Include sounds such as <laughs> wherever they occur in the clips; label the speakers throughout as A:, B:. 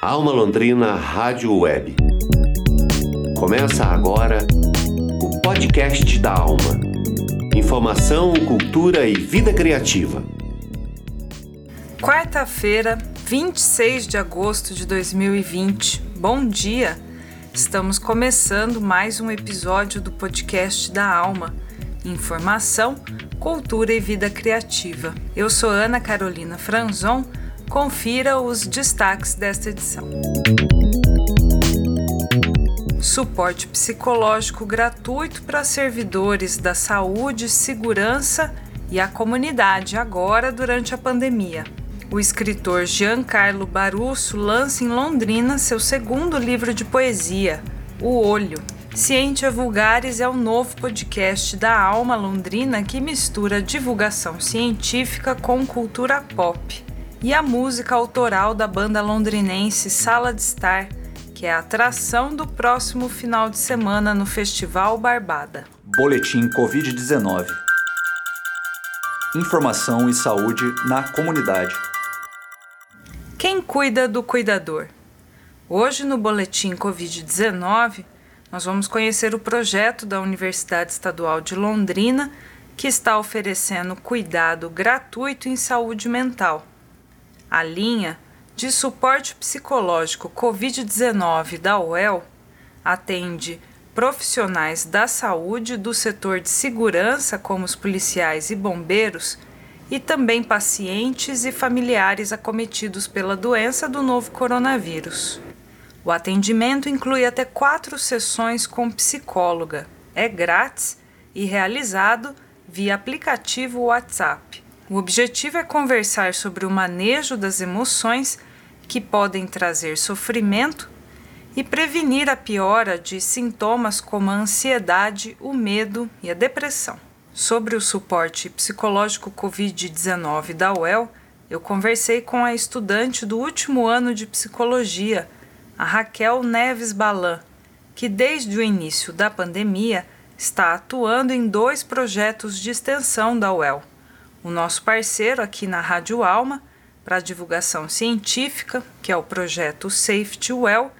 A: Alma Londrina Rádio Web. Começa agora o podcast da Alma. Informação, cultura e vida criativa.
B: Quarta-feira, 26 de agosto de 2020. Bom dia! Estamos começando mais um episódio do podcast da Alma. Informação, cultura e vida criativa. Eu sou Ana Carolina Franzon Confira os destaques desta edição. Suporte psicológico gratuito para servidores da saúde, segurança e a comunidade agora durante a pandemia. O escritor Giancarlo Barusso lança em Londrina seu segundo livro de poesia, O Olho. Ciência Vulgares é o novo podcast da Alma Londrina que mistura divulgação científica com cultura pop e a música autoral da banda londrinense Sala de Estar, que é a atração do próximo final de semana no Festival Barbada.
C: Boletim Covid-19 Informação e saúde na comunidade.
B: Quem cuida do cuidador? Hoje, no Boletim Covid-19, nós vamos conhecer o projeto da Universidade Estadual de Londrina que está oferecendo cuidado gratuito em saúde mental a linha de suporte psicológico Covid-19 da UEL atende profissionais da saúde do setor de segurança, como os policiais e bombeiros, e também pacientes e familiares acometidos pela doença do novo coronavírus. O atendimento inclui até quatro sessões com psicóloga. É grátis e realizado via aplicativo WhatsApp. O objetivo é conversar sobre o manejo das emoções que podem trazer sofrimento e prevenir a piora de sintomas como a ansiedade, o medo e a depressão. Sobre o suporte psicológico Covid-19 da UEL, eu conversei com a estudante do último ano de psicologia, a Raquel Neves Balan, que desde o início da pandemia está atuando em dois projetos de extensão da UEL o nosso parceiro aqui na Rádio Alma para divulgação científica, que é o projeto Safety Well,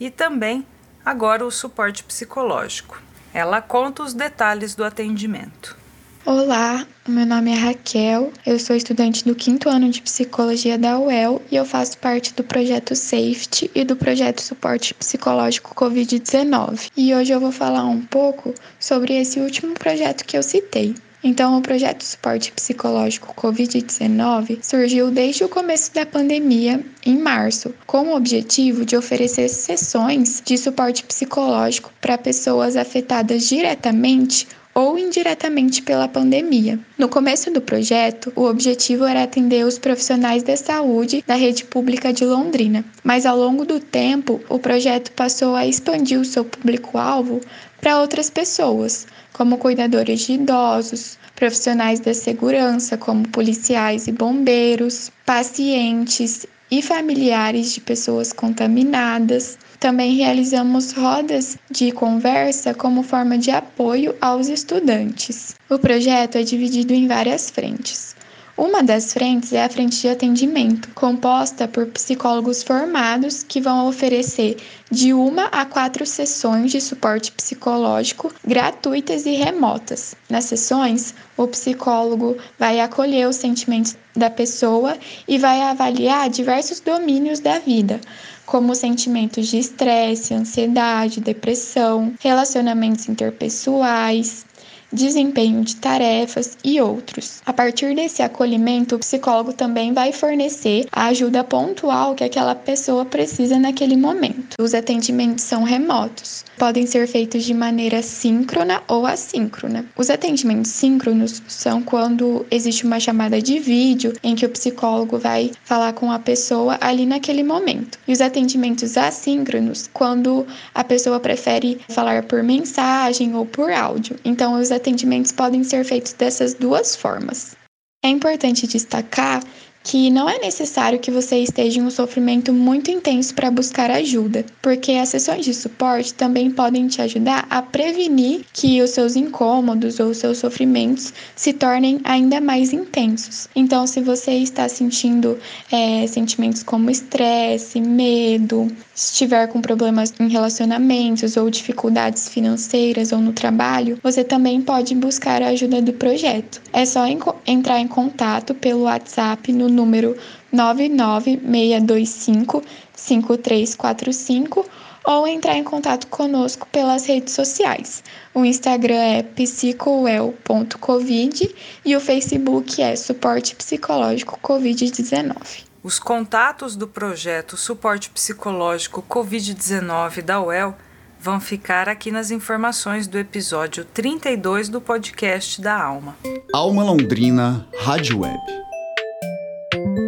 B: e também agora o suporte psicológico. Ela conta os detalhes do atendimento.
D: Olá, meu nome é Raquel, eu sou estudante do quinto ano de psicologia da UEL e eu faço parte do projeto Safety e do projeto Suporte Psicológico Covid-19. E hoje eu vou falar um pouco sobre esse último projeto que eu citei. Então, o projeto Suporte Psicológico Covid-19 surgiu desde o começo da pandemia, em março, com o objetivo de oferecer sessões de suporte psicológico para pessoas afetadas diretamente ou indiretamente pela pandemia. No começo do projeto, o objetivo era atender os profissionais da saúde da rede pública de Londrina, mas ao longo do tempo, o projeto passou a expandir o seu público-alvo para outras pessoas, como cuidadores de idosos, profissionais da segurança, como policiais e bombeiros, pacientes e familiares de pessoas contaminadas. Também realizamos rodas de conversa como forma de apoio aos estudantes. O projeto é dividido em várias frentes. Uma das frentes é a frente de atendimento, composta por psicólogos formados que vão oferecer de uma a quatro sessões de suporte psicológico gratuitas e remotas. Nas sessões, o psicólogo vai acolher os sentimentos da pessoa e vai avaliar diversos domínios da vida, como sentimentos de estresse, ansiedade, depressão, relacionamentos interpessoais, desempenho de tarefas e outros. A partir desse acolhimento, o psicólogo também vai fornecer a ajuda pontual que aquela pessoa precisa naquele momento. Os atendimentos são remotos, podem ser feitos de maneira síncrona ou assíncrona. Os atendimentos síncronos são quando existe uma chamada de vídeo em que o psicólogo vai falar com a pessoa ali naquele momento. E os atendimentos assíncronos, quando a pessoa prefere falar por mensagem ou por áudio. Então, os atendimentos podem ser feitos dessas duas formas. É importante destacar que não é necessário que você esteja em um sofrimento muito intenso para buscar ajuda, porque as sessões de suporte também podem te ajudar a prevenir que os seus incômodos ou os seus sofrimentos se tornem ainda mais intensos. Então, se você está sentindo é, sentimentos como estresse, medo, estiver com problemas em relacionamentos ou dificuldades financeiras ou no trabalho, você também pode buscar a ajuda do projeto. É só entrar em contato pelo WhatsApp no número 99625 5345 ou entrar em contato conosco pelas redes sociais. O Instagram é psicowell.covid e o Facebook é Suporte Psicológico Covid-19.
B: Os contatos do projeto Suporte Psicológico Covid-19 da UEL vão ficar aqui nas informações do episódio 32 do podcast da Alma.
E: Alma Londrina Rádio Web.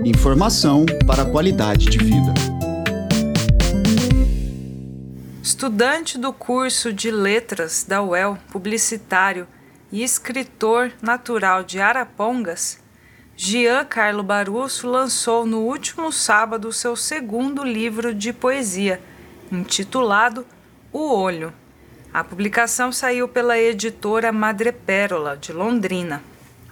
E: Informação para a qualidade de vida.
B: Estudante do curso de Letras da UEL, publicitário e escritor natural de Arapongas, Jean Carlo Barusso lançou no último sábado seu segundo livro de poesia, intitulado O Olho. A publicação saiu pela editora Madrepérola, de Londrina.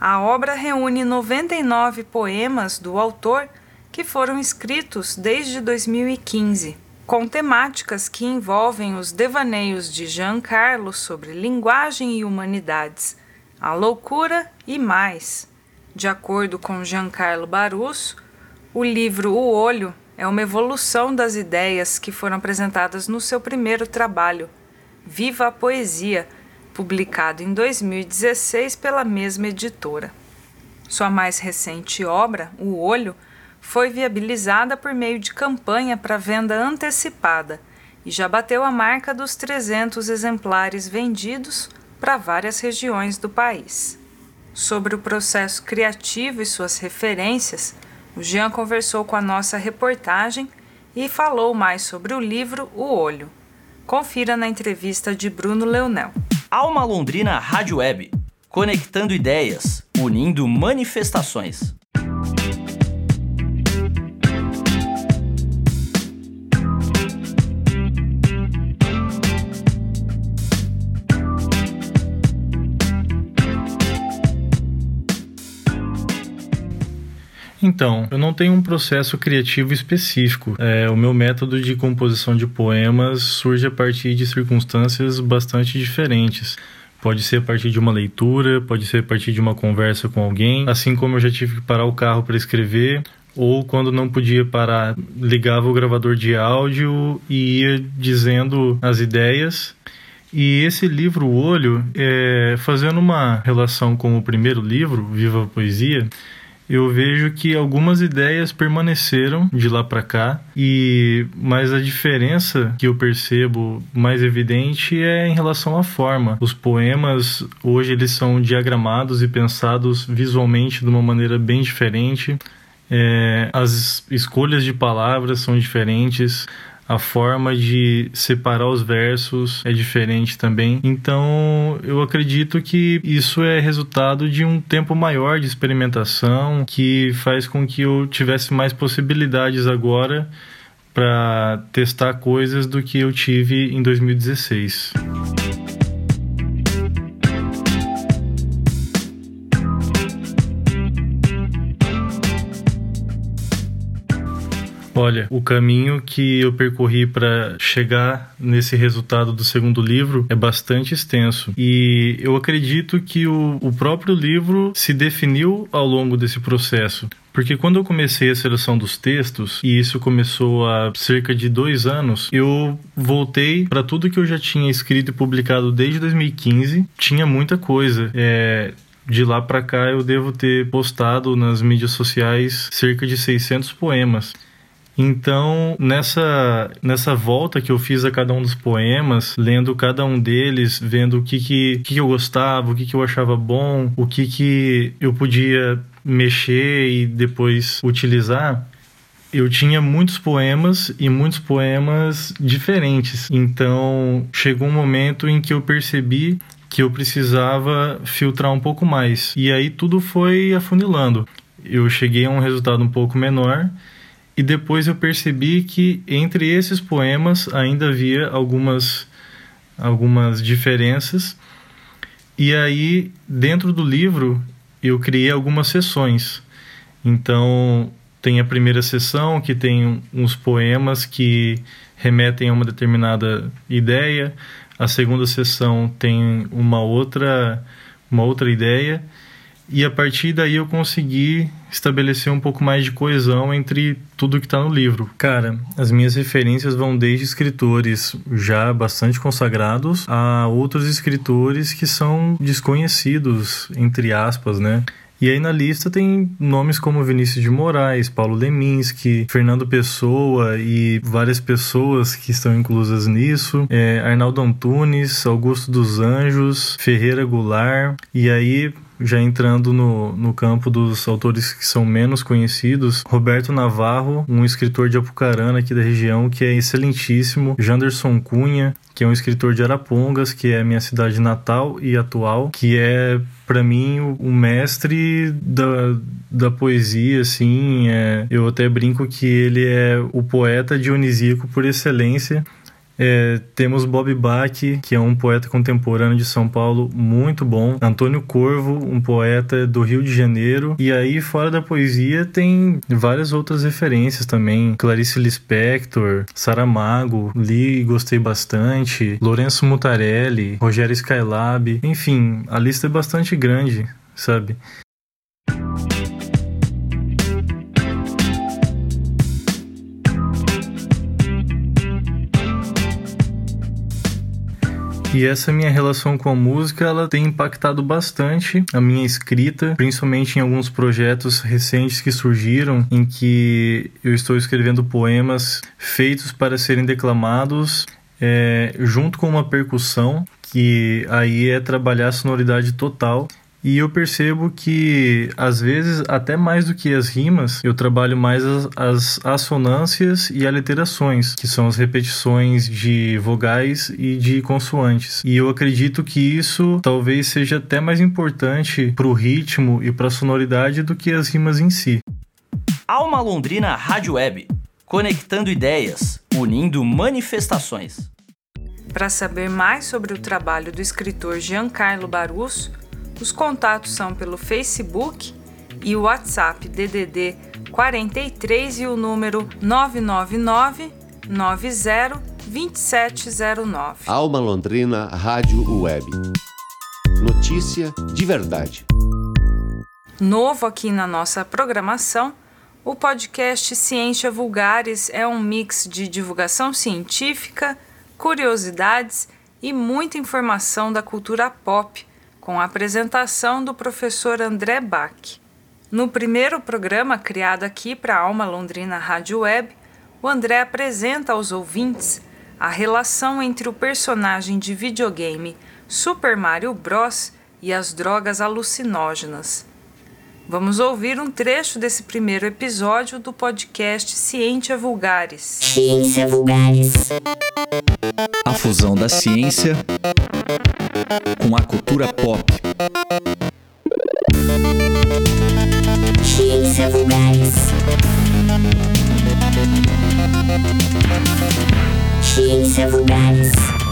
B: A obra reúne 99 poemas do autor que foram escritos desde 2015, com temáticas que envolvem os devaneios de Jean Carlo sobre linguagem e humanidades, a loucura e mais. De acordo com Giancarlo Barusso, o livro O Olho é uma evolução das ideias que foram apresentadas no seu primeiro trabalho, Viva a Poesia, publicado em 2016 pela mesma editora. Sua mais recente obra, O Olho, foi viabilizada por meio de campanha para venda antecipada e já bateu a marca dos 300 exemplares vendidos para várias regiões do país. Sobre o processo criativo e suas referências, o Jean conversou com a nossa reportagem e falou mais sobre o livro O Olho. Confira na entrevista de Bruno Leonel.
F: Alma Londrina Rádio Web, conectando ideias, unindo manifestações.
G: Então, eu não tenho um processo criativo específico. É, o meu método de composição de poemas surge a partir de circunstâncias bastante diferentes. Pode ser a partir de uma leitura, pode ser a partir de uma conversa com alguém, assim como eu já tive que parar o carro para escrever, ou quando não podia parar, ligava o gravador de áudio e ia dizendo as ideias. E esse livro, O Olho, é, fazendo uma relação com o primeiro livro, Viva a Poesia, eu vejo que algumas ideias permaneceram de lá para cá e mas a diferença que eu percebo mais evidente é em relação à forma. Os poemas hoje eles são diagramados e pensados visualmente de uma maneira bem diferente. É, as escolhas de palavras são diferentes a forma de separar os versos é diferente também. Então, eu acredito que isso é resultado de um tempo maior de experimentação que faz com que eu tivesse mais possibilidades agora para testar coisas do que eu tive em 2016. Olha, o caminho que eu percorri para chegar nesse resultado do segundo livro é bastante extenso. E eu acredito que o, o próprio livro se definiu ao longo desse processo. Porque quando eu comecei a seleção dos textos, e isso começou há cerca de dois anos, eu voltei para tudo que eu já tinha escrito e publicado desde 2015. Tinha muita coisa. É, de lá para cá eu devo ter postado nas mídias sociais cerca de 600 poemas. Então, nessa, nessa volta que eu fiz a cada um dos poemas, lendo cada um deles, vendo o que, que, que eu gostava, o que, que eu achava bom, o que, que eu podia mexer e depois utilizar, eu tinha muitos poemas e muitos poemas diferentes. Então, chegou um momento em que eu percebi que eu precisava filtrar um pouco mais. E aí tudo foi afunilando eu cheguei a um resultado um pouco menor e depois eu percebi que entre esses poemas ainda havia algumas algumas diferenças. E aí, dentro do livro, eu criei algumas sessões. Então, tem a primeira sessão que tem uns poemas que remetem a uma determinada ideia. A segunda sessão tem uma outra uma outra ideia e a partir daí eu consegui estabelecer um pouco mais de coesão entre tudo que está no livro. Cara, as minhas referências vão desde escritores já bastante consagrados a outros escritores que são desconhecidos, entre aspas, né? E aí na lista tem nomes como Vinícius de Moraes, Paulo Leminski, Fernando Pessoa e várias pessoas que estão inclusas nisso, é, Arnaldo Antunes, Augusto dos Anjos, Ferreira Goulart, e aí já entrando no, no campo dos autores que são menos conhecidos, Roberto Navarro, um escritor de Apucarana aqui da região que é excelentíssimo, Janderson Cunha, que é um escritor de Arapongas, que é minha cidade natal e atual, que é para mim o, o, mestre da, da poesia, assim, é, eu até brinco que ele é o poeta dionisíaco por excelência é, temos Bob Bach, que é um poeta contemporâneo de São Paulo muito bom. Antônio Corvo, um poeta do Rio de Janeiro. E aí, fora da poesia, tem várias outras referências também. Clarice Lispector, Saramago, li e gostei bastante. Lourenço Mutarelli, Rogério Skylab. Enfim, a lista é bastante grande, sabe? E essa minha relação com a música, ela tem impactado bastante a minha escrita, principalmente em alguns projetos recentes que surgiram, em que eu estou escrevendo poemas feitos para serem declamados é, junto com uma percussão, que aí é trabalhar a sonoridade total e eu percebo que, às vezes, até mais do que as rimas, eu trabalho mais as, as assonâncias e aliterações, que são as repetições de vogais e de consoantes. E eu acredito que isso talvez seja até mais importante para o ritmo e para a sonoridade do que as rimas em si.
F: Alma Londrina Rádio Web conectando ideias, unindo manifestações.
B: Para saber mais sobre o trabalho do escritor Giancarlo Barusso, os contatos são pelo Facebook e o WhatsApp DDD 43 e o número 999 90 2709.
A: Alma Londrina Rádio Web. Notícia de verdade.
B: Novo aqui na nossa programação, o podcast Ciência Vulgares é um mix de divulgação científica, curiosidades e muita informação da cultura pop com a apresentação do professor André Bach. No primeiro programa criado aqui para a Alma Londrina Rádio Web, o André apresenta aos ouvintes a relação entre o personagem de videogame Super Mario Bros. e as drogas alucinógenas. Vamos ouvir um trecho desse primeiro episódio do podcast Ciência Vulgares.
H: Ciência Vulgares.
C: A fusão da ciência com a cultura pop.
H: Ciência Vulgares. Ciência Vulgares.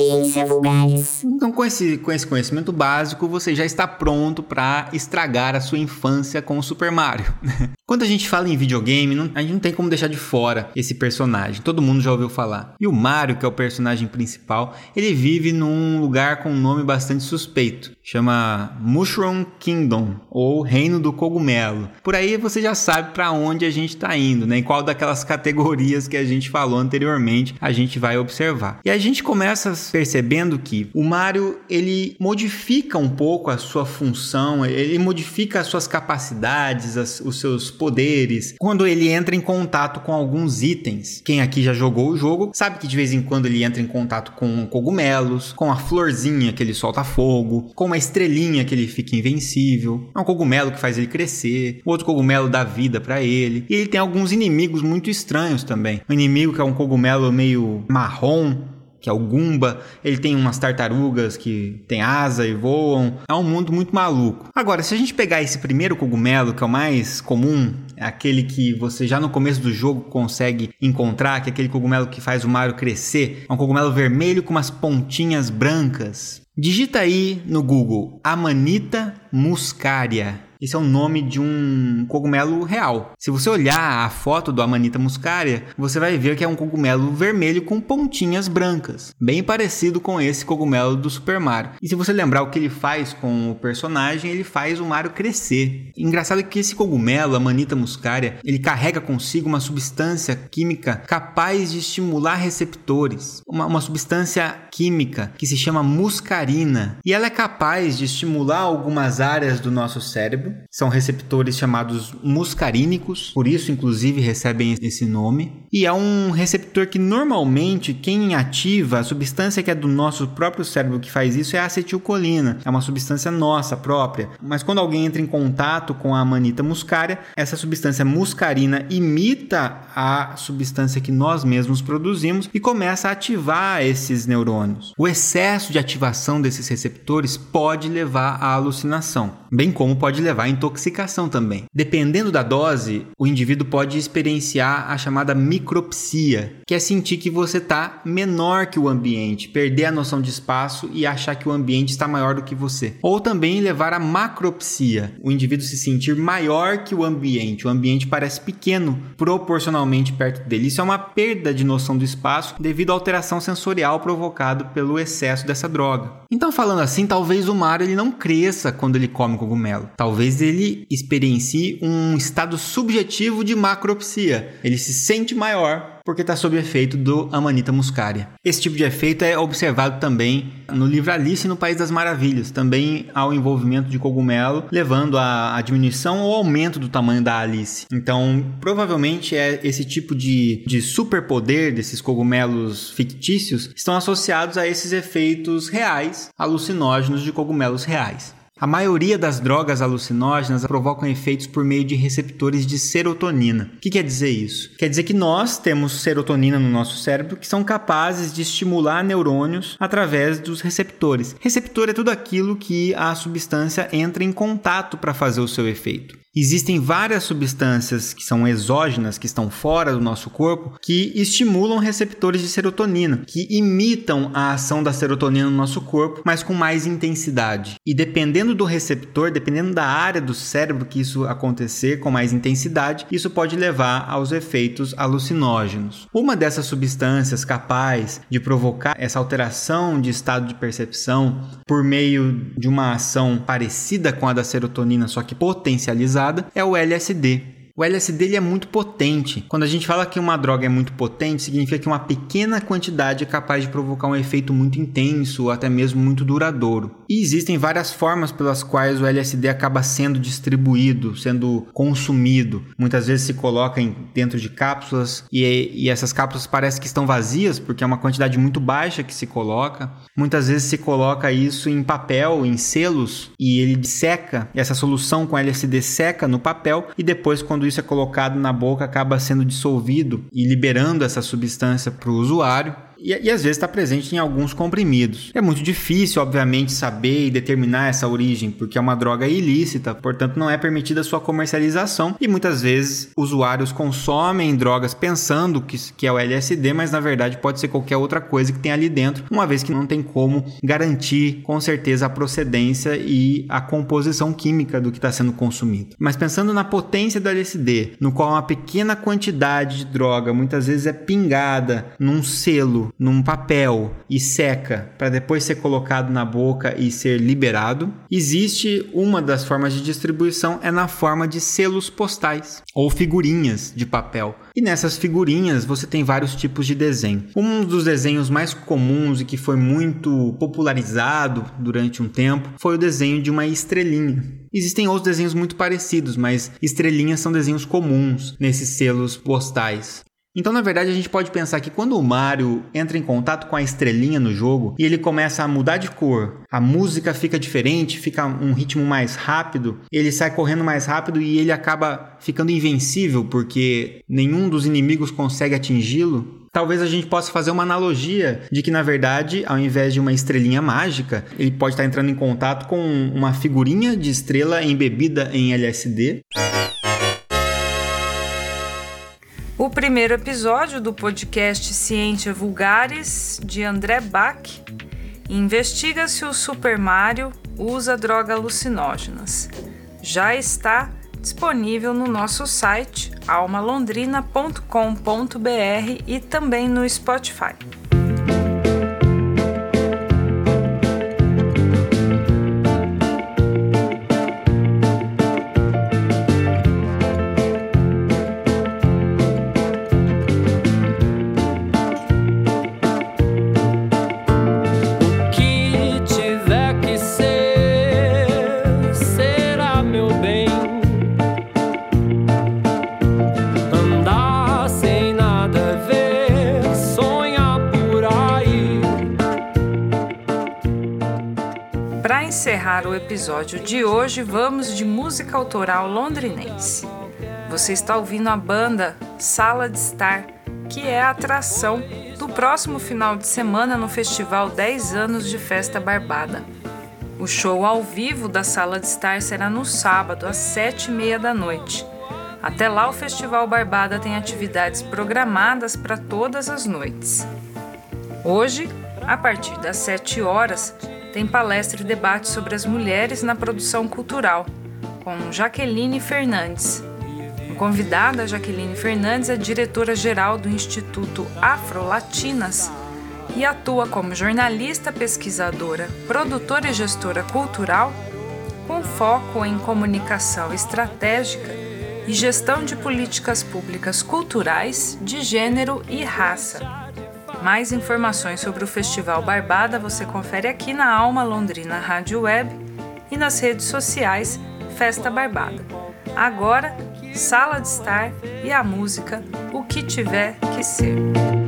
H: Ciência Vulgares.
I: Então, com esse, com esse conhecimento básico, você já está pronto para estragar a sua infância com o Super Mario. <laughs> Quando a gente fala em videogame, não, a gente não tem como deixar de fora esse personagem. Todo mundo já ouviu falar. E o Mario, que é o personagem principal, ele vive num lugar com um nome bastante suspeito. Chama Mushroom Kingdom, ou Reino do Cogumelo. Por aí você já sabe para onde a gente está indo, né? Em qual daquelas categorias que a gente falou anteriormente a gente vai observar. E a gente começa percebendo que o Mario ele modifica um pouco a sua função, ele modifica as suas capacidades, as, os seus poderes, quando ele entra em contato com alguns itens. Quem aqui já jogou o jogo sabe que de vez em quando ele entra em contato com cogumelos, com a florzinha que ele solta fogo, com uma estrelinha que ele fica invencível, é um cogumelo que faz ele crescer, outro cogumelo dá vida para ele. E ele tem alguns inimigos muito estranhos também. Um inimigo que é um cogumelo meio marrom, que é o Goomba, ele tem umas tartarugas que tem asa e voam. É um mundo muito maluco. Agora, se a gente pegar esse primeiro cogumelo, que é o mais comum, é aquele que você já no começo do jogo consegue encontrar, que é aquele cogumelo que faz o Mario crescer, é um cogumelo vermelho com umas pontinhas brancas. Digita aí no Google Amanita muscaria. Esse é o nome de um cogumelo real. Se você olhar a foto do Amanita muscaria, você vai ver que é um cogumelo vermelho com pontinhas brancas, bem parecido com esse cogumelo do Super Mario. E se você lembrar o que ele faz com o personagem, ele faz o Mario crescer. Engraçado que esse cogumelo, Amanita muscaria, ele carrega consigo uma substância química capaz de estimular receptores, uma, uma substância química que se chama muscarina, e ela é capaz de estimular algumas áreas do nosso cérebro são receptores chamados muscarínicos, por isso, inclusive, recebem esse nome. E é um receptor que normalmente quem ativa, a substância que é do nosso próprio cérebro que faz isso é a acetilcolina, é uma substância nossa própria. Mas quando alguém entra em contato com a amanita muscaria, essa substância muscarina imita a substância que nós mesmos produzimos e começa a ativar esses neurônios. O excesso de ativação desses receptores pode levar à alucinação, bem como pode levar à intoxicação também. Dependendo da dose, o indivíduo pode experienciar a chamada micropsia, que é sentir que você está menor que o ambiente, perder a noção de espaço e achar que o ambiente está maior do que você. Ou também levar a macropsia, o indivíduo se sentir maior que o ambiente, o ambiente parece pequeno proporcionalmente perto dele. Isso é uma perda de noção do espaço devido à alteração sensorial provocada pelo excesso dessa droga. Então, falando assim, talvez o Mario ele não cresça quando ele come cogumelo. Talvez ele experiencie um estado subjetivo de macropsia. Ele se sente maior porque está sob efeito do Amanita muscaria. Esse tipo de efeito é observado também no livro Alice no País das Maravilhas, também ao envolvimento de cogumelo, levando à diminuição ou aumento do tamanho da Alice. Então, provavelmente é esse tipo de, de superpoder desses cogumelos fictícios estão associados a esses efeitos reais, alucinógenos de cogumelos reais. A maioria das drogas alucinógenas provocam efeitos por meio de receptores de serotonina. O que quer dizer isso? Quer dizer que nós temos serotonina no nosso cérebro que são capazes de estimular neurônios através dos receptores. Receptor é tudo aquilo que a substância entra em contato para fazer o seu efeito. Existem várias substâncias que são exógenas, que estão fora do nosso corpo, que estimulam receptores de serotonina, que imitam a ação da serotonina no nosso corpo, mas com mais intensidade. E dependendo do receptor, dependendo da área do cérebro que isso acontecer com mais intensidade, isso pode levar aos efeitos alucinógenos. Uma dessas substâncias capaz de provocar essa alteração de estado de percepção por meio de uma ação parecida com a da serotonina, só que potencializada é o LSD. O LSD ele é muito potente. Quando a gente fala que uma droga é muito potente, significa que uma pequena quantidade é capaz de provocar um efeito muito intenso ou até mesmo muito duradouro. E existem várias formas pelas quais o LSD acaba sendo distribuído, sendo consumido. Muitas vezes se coloca dentro de cápsulas e, e essas cápsulas parecem que estão vazias porque é uma quantidade muito baixa que se coloca. Muitas vezes se coloca isso em papel, em selos e ele seca. Essa solução com LSD seca no papel e depois quando isso é colocado na boca acaba sendo dissolvido e liberando essa substância para o usuário e, e às vezes está presente em alguns comprimidos. É muito difícil, obviamente, saber e determinar essa origem, porque é uma droga ilícita, portanto não é permitida sua comercialização e muitas vezes usuários consomem drogas pensando que, que é o LSD, mas na verdade pode ser qualquer outra coisa que tem ali dentro, uma vez que não tem como garantir com certeza a procedência e a composição química do que está sendo consumido. Mas pensando na potência do LSD, no qual uma pequena quantidade de droga muitas vezes é pingada num selo num papel e seca para depois ser colocado na boca e ser liberado. Existe uma das formas de distribuição é na forma de selos postais ou figurinhas de papel. E nessas figurinhas você tem vários tipos de desenho. Um dos desenhos mais comuns e que foi muito popularizado durante um tempo foi o desenho de uma estrelinha. Existem outros desenhos muito parecidos, mas estrelinhas são desenhos comuns nesses selos postais. Então, na verdade, a gente pode pensar que quando o Mario entra em contato com a estrelinha no jogo e ele começa a mudar de cor, a música fica diferente, fica um ritmo mais rápido, ele sai correndo mais rápido e ele acaba ficando invencível porque nenhum dos inimigos consegue atingi-lo. talvez a gente possa fazer uma analogia de que, na verdade, ao invés de uma estrelinha mágica, ele pode estar entrando em contato com uma figurinha de estrela embebida em LSD.
B: O primeiro episódio do podcast Ciência Vulgares, de André Bach, investiga se o Super Mario usa drogas alucinógenas. Já está disponível no nosso site almalondrina.com.br e também no Spotify. Para encerrar o episódio de hoje, vamos de música autoral londrinense. Você está ouvindo a banda Sala de Estar, que é a atração do próximo final de semana no festival 10 anos de Festa Barbada. O show ao vivo da Sala de Estar será no sábado, às sete e meia da noite. Até lá, o Festival Barbada tem atividades programadas para todas as noites. Hoje, a partir das 7 horas, tem palestra e debate sobre as mulheres na produção cultural, com Jaqueline Fernandes. A convidada, Jaqueline Fernandes, é diretora-geral do Instituto Afro-Latinas e atua como jornalista, pesquisadora, produtora e gestora cultural, com foco em comunicação estratégica e gestão de políticas públicas culturais de gênero e raça. Mais informações sobre o Festival Barbada você confere aqui na Alma Londrina Rádio Web e nas redes sociais Festa Barbada. Agora, Sala de Estar e a música O Que Tiver Que Ser.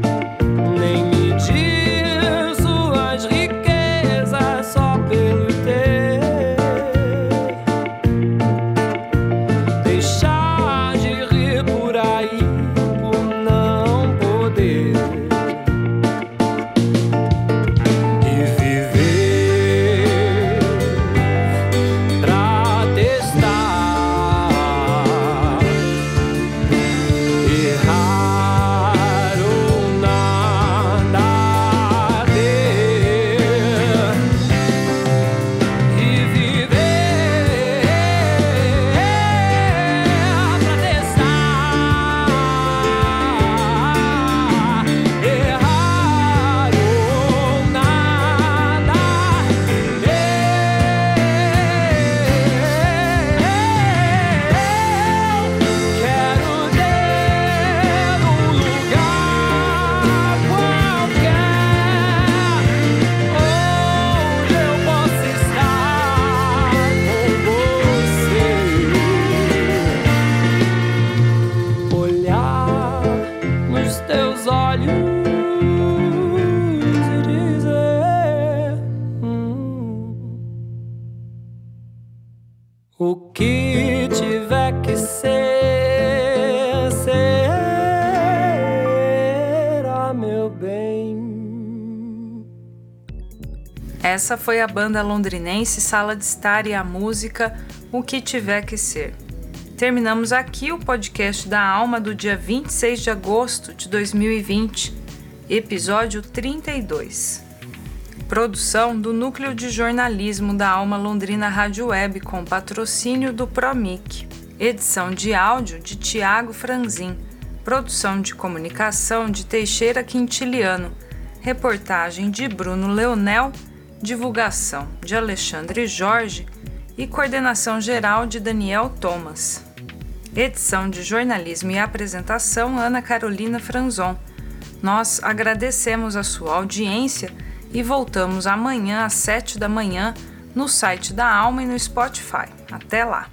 B: Essa foi a banda londrinense Sala de Estar e a música O Que Tiver Que Ser. Terminamos aqui o podcast da Alma do dia 26 de agosto de 2020, episódio 32. Produção do Núcleo de Jornalismo da Alma Londrina Rádio Web com patrocínio do Promic. Edição de áudio de Tiago Franzin. Produção de comunicação de Teixeira Quintiliano. Reportagem de Bruno Leonel. Divulgação de Alexandre Jorge e coordenação geral de Daniel Thomas. Edição de jornalismo e apresentação Ana Carolina Franzon. Nós agradecemos a sua audiência e voltamos amanhã às 7 da manhã no site da Alma e no Spotify. Até lá!